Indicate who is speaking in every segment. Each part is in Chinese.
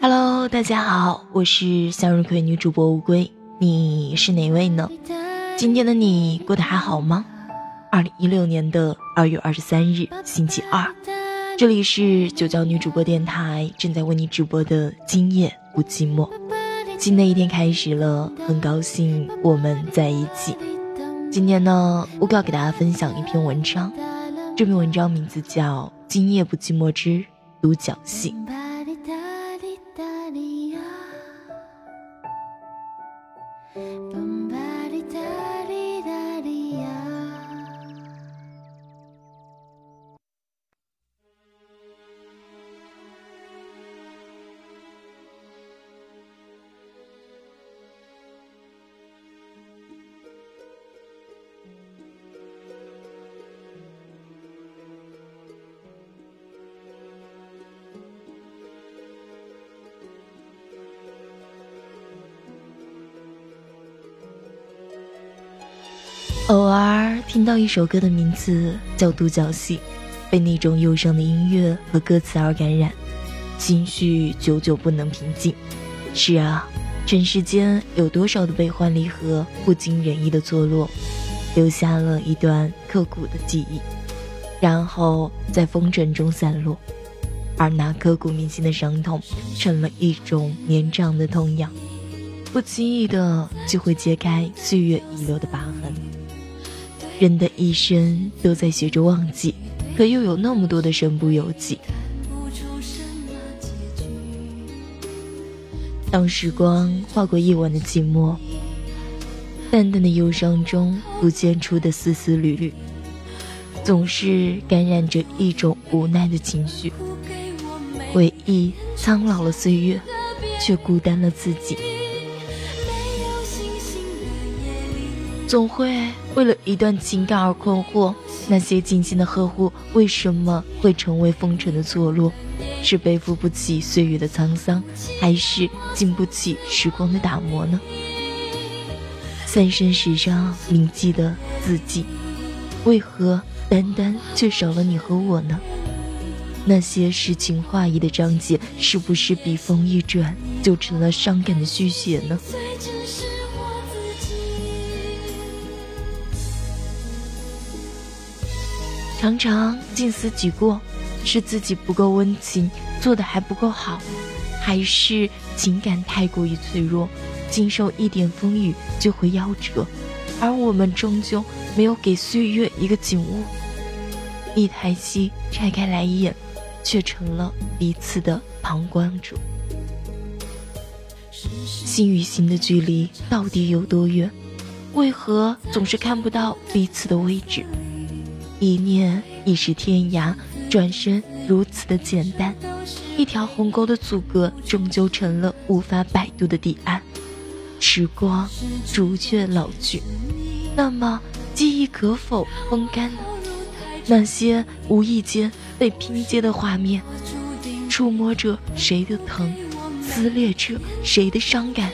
Speaker 1: Hello，大家好，我是向日葵女主播乌龟，你是哪位呢？今天的你过得还好吗？二零一六年的二月二十三日，星期二，这里是九江女主播电台，正在为你直播的今夜不寂寞。新的一天开始了，很高兴我们在一起。今天呢，乌龟要给大家分享一篇文章，这篇文章名字叫《今夜不寂寞之独角戏》。偶尔听到一首歌的名字叫《独角戏》，被那种忧伤的音乐和歌词而感染，心绪久久不能平静。是啊，尘世间有多少的悲欢离合、不尽人意的错落，留下了一段刻骨的记忆，然后在风尘中散落，而那刻骨铭心的伤痛，成了一种年长的痛痒，不经意的就会揭开岁月遗留的疤。人的一生都在学着忘记，可又有那么多的身不由己。当时光划过夜晚的寂寞，淡淡的忧伤中浮现出的丝丝缕缕，总是感染着一种无奈的情绪。回忆苍老了岁月，却孤单了自己。总会为了一段情感而困惑，那些精心的呵护为什么会成为风尘的错落？是背负不起岁月的沧桑，还是经不起时光的打磨呢？三生石上铭记的字迹，为何单单却少了你和我呢？那些诗情画意的章节，是不是笔锋一转，就成了伤感的续写呢？常常近思己过，是自己不够温情，做的还不够好，还是情感太过于脆弱，经受一点风雨就会夭折，而我们终究没有给岁月一个景物。一台戏拆开来演，却成了彼此的旁观者。心与心的距离到底有多远？为何总是看不到彼此的位置？一念已是天涯，转身如此的简单。一条鸿沟的阻隔，终究成了无法摆渡的彼岸。时光逐渐老去，那么记忆可否风干？那些无意间被拼接的画面，触摸着谁的疼，撕裂着谁的伤感。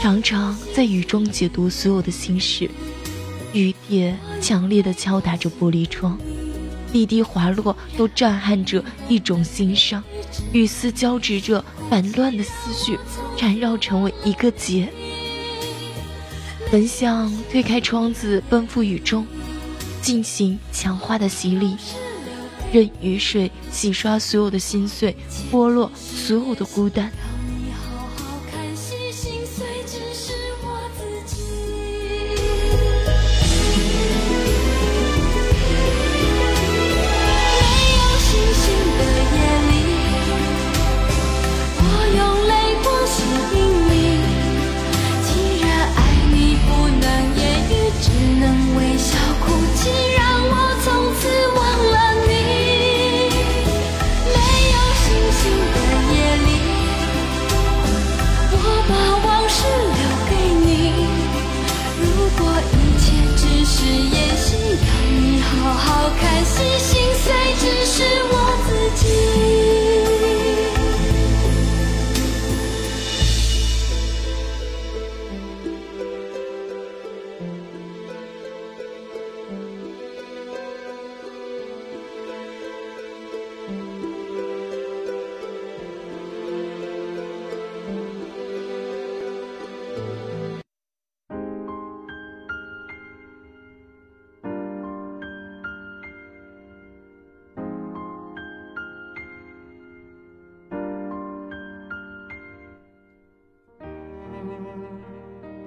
Speaker 1: 常常在雨中解读所有的心事。雨点强烈的敲打着玻璃窗，滴滴滑落，都震撼着一种心伤。雨丝交织着烦乱的思绪，缠绕成为一个结。本想推开窗子，奔赴雨中，进行强化的洗礼，任雨水洗刷所有的心碎，剥落所有的孤单。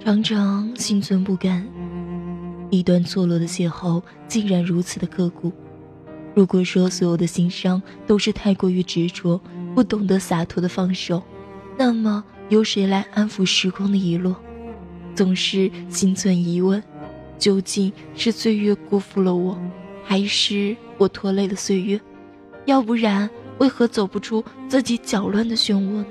Speaker 1: 常常心存不甘，一段错落的邂逅竟然如此的刻骨。如果说所有的心伤都是太过于执着，不懂得洒脱的放手，那么由谁来安抚时光的遗落？总是心存疑问，究竟是岁月辜负了我，还是我拖累了岁月？要不然，为何走不出自己搅乱的漩涡呢？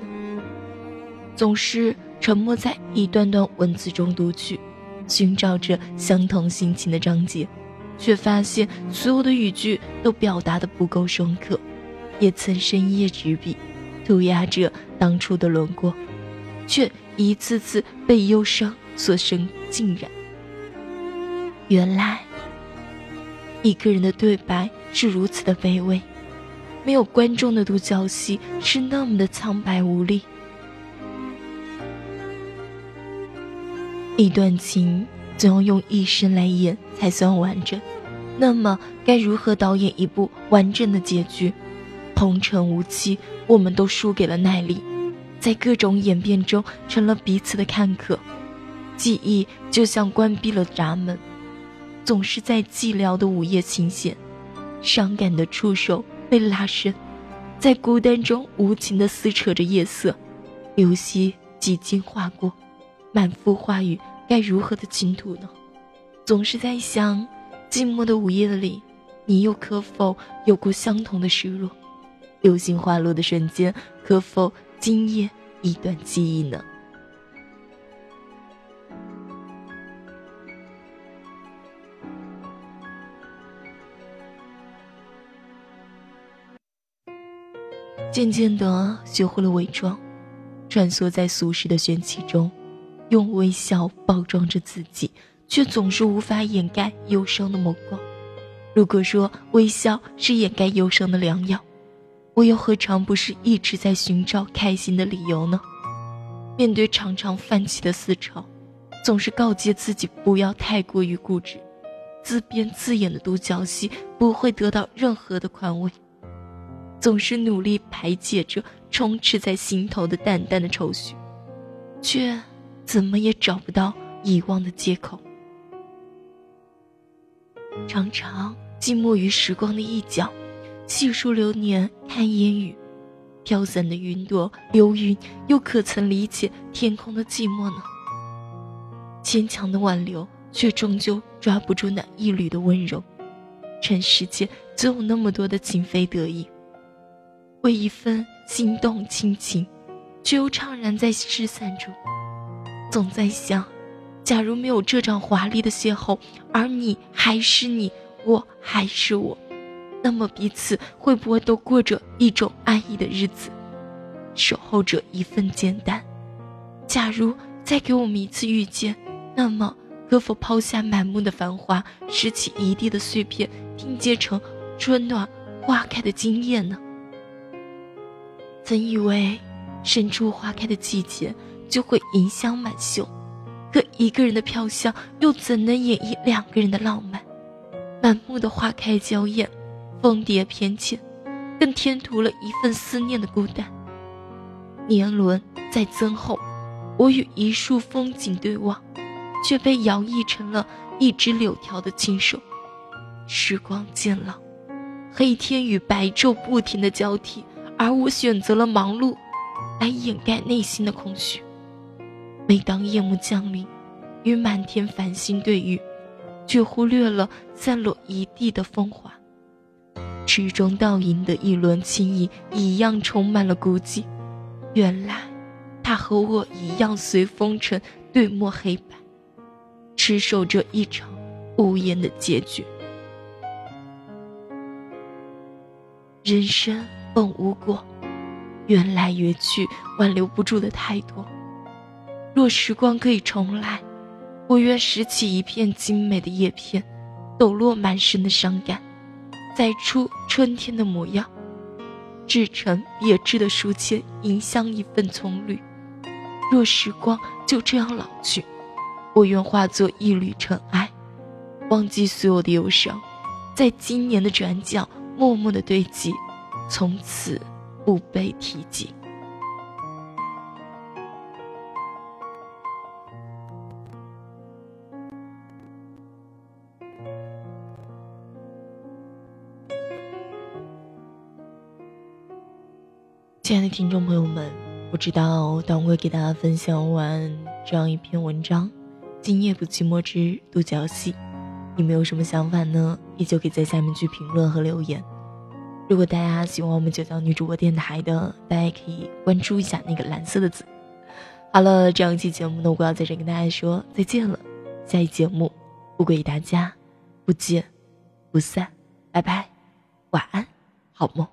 Speaker 1: 总是沉默在一段段文字中读去，寻找着相同心情的章节，却发现所有的语句都表达的不够深刻。也曾深夜执笔，涂鸦着当初的轮廓，却一次次被忧伤。所生浸染。原来，一个人的对白是如此的卑微，没有观众的独角戏是那么的苍白无力。一段情总要用一生来演才算完整，那么该如何导演一部完整的结局？红尘无期，我们都输给了耐力，在各种演变中成了彼此的看客。记忆就像关闭了闸门，总是在寂寥的午夜倾泻，伤感的触手被拉伸，在孤单中无情地撕扯着夜色，流溪几经划过，满腹话语该如何的倾吐呢？总是在想，寂寞的午夜里，你又可否有过相同的失落？流星滑落的瞬间，可否惊艳一段记忆呢？渐渐的学会了伪装，穿梭在俗世的喧气中，用微笑包装着自己，却总是无法掩盖忧伤的目光。如果说微笑是掩盖忧伤的良药，我又何尝不是一直在寻找开心的理由呢？面对常常泛起的思潮，总是告诫自己不要太过于固执，自编自演的独角戏不会得到任何的宽慰。总是努力排解着充斥在心头的淡淡的愁绪，却怎么也找不到遗忘的借口。常常寂寞于时光的一角，细数流年看烟雨，飘散的云朵流云，又可曾理解天空的寂寞呢？牵强的挽留，却终究抓不住那一缕的温柔。尘世间总有那么多的情非得已。为一份心动亲情，却又怅然在失散中。总在想，假如没有这场华丽的邂逅，而你还是你，我还是我，那么彼此会不会都过着一种安逸的日子，守候着一份简单？假如再给我们一次遇见，那么可否抛下满目的繁华，拾起一地的碎片，拼接成春暖花开的惊艳呢？曾以为，深处花开的季节就会银香满袖，可一个人的飘香又怎能演绎两个人的浪漫？满目的花开娇艳，蜂蝶翩跹，更添涂了一份思念的孤单。年轮在增厚，我与一束风景对望，却被摇曳成了一只柳条的轻手。时光渐老，黑天与白昼不停的交替。而我选择了忙碌，来掩盖内心的空虚。每当夜幕降临，与满天繁星对遇，却忽略了散落一地的风华。池中倒影的一轮轻盈，一样充满了孤寂。原来，他和我一样，随风尘对墨黑白，痴守着一场无言的结局。人生。本无果，缘来缘去，挽留不住的太多。若时光可以重来，我愿拾起一片精美的叶片，抖落满身的伤感，再出春天的模样，制成别致的书签，迎香一份葱绿。若时光就这样老去，我愿化作一缕尘埃，忘记所有的忧伤，在今年的转角默默的堆积。从此不被提及。亲爱的听众朋友们，不知道当我给大家分享完这样一篇文章《今夜不寂寞之独角戏》，你们有什么想法呢？依旧可以在下面去评论和留言。如果大家喜欢我们九江女主播电台的，大家也可以关注一下那个蓝色的字。好了，这样一期节目呢，我要在这跟大家说再见了。下一节目，不归大家不见不散，拜拜，晚安，好梦。